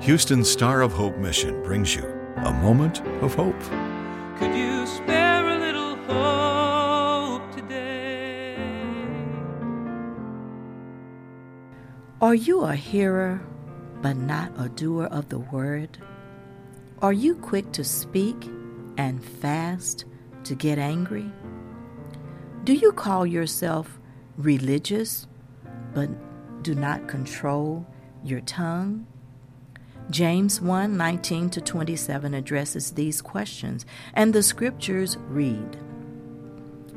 Houston Star of Hope Mission brings you a moment of hope. Could you spare a little hope today? Are you a hearer but not a doer of the word? Are you quick to speak and fast to get angry? Do you call yourself religious but do not control your tongue? James 1 19 to 27 addresses these questions, and the scriptures read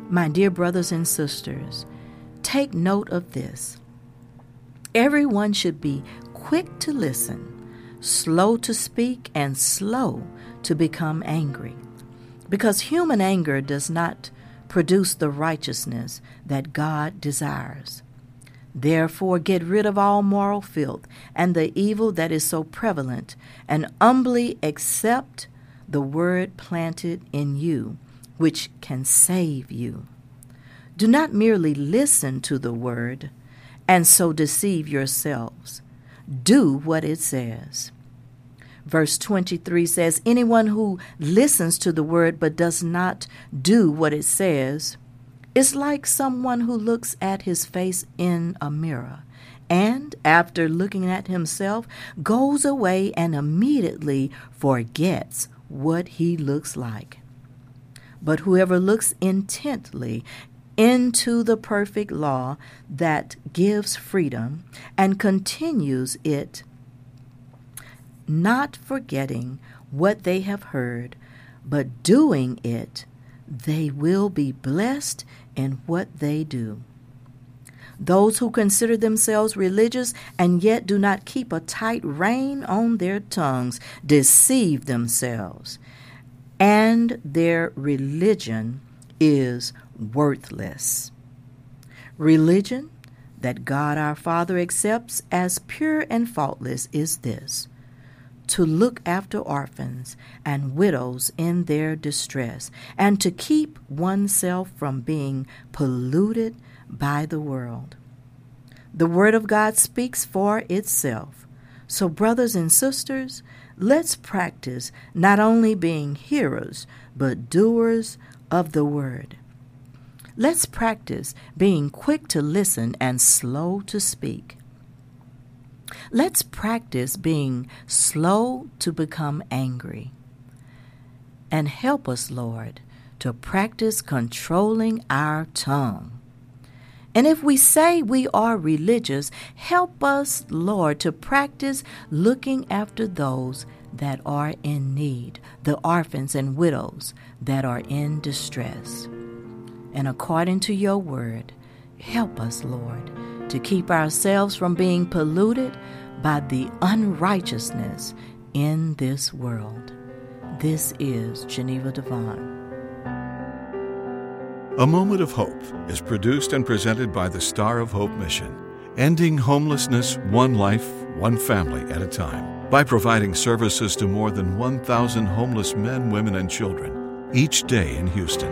My dear brothers and sisters, take note of this. Everyone should be quick to listen, slow to speak, and slow to become angry, because human anger does not produce the righteousness that God desires. Therefore, get rid of all moral filth and the evil that is so prevalent, and humbly accept the word planted in you, which can save you. Do not merely listen to the word and so deceive yourselves. Do what it says. Verse 23 says, Anyone who listens to the word but does not do what it says is like someone who looks at his face in a mirror and, after looking at himself, goes away and immediately forgets what he looks like. But whoever looks intently into the perfect law that gives freedom and continues it, not forgetting what they have heard, but doing it, they will be blessed in what they do. Those who consider themselves religious and yet do not keep a tight rein on their tongues deceive themselves, and their religion is worthless. Religion that God our Father accepts as pure and faultless is this to look after orphans and widows in their distress, and to keep oneself from being polluted by the world. The Word of God speaks for itself. So, brothers and sisters, let's practice not only being hearers, but doers of the Word. Let's practice being quick to listen and slow to speak. Let's practice being slow to become angry. And help us, Lord, to practice controlling our tongue. And if we say we are religious, help us, Lord, to practice looking after those that are in need, the orphans and widows that are in distress. And according to your word, help us, Lord, to keep ourselves from being polluted by the unrighteousness in this world. This is Geneva Devon. A Moment of Hope is produced and presented by the Star of Hope Mission, ending homelessness one life, one family at a time, by providing services to more than 1,000 homeless men, women, and children each day in Houston.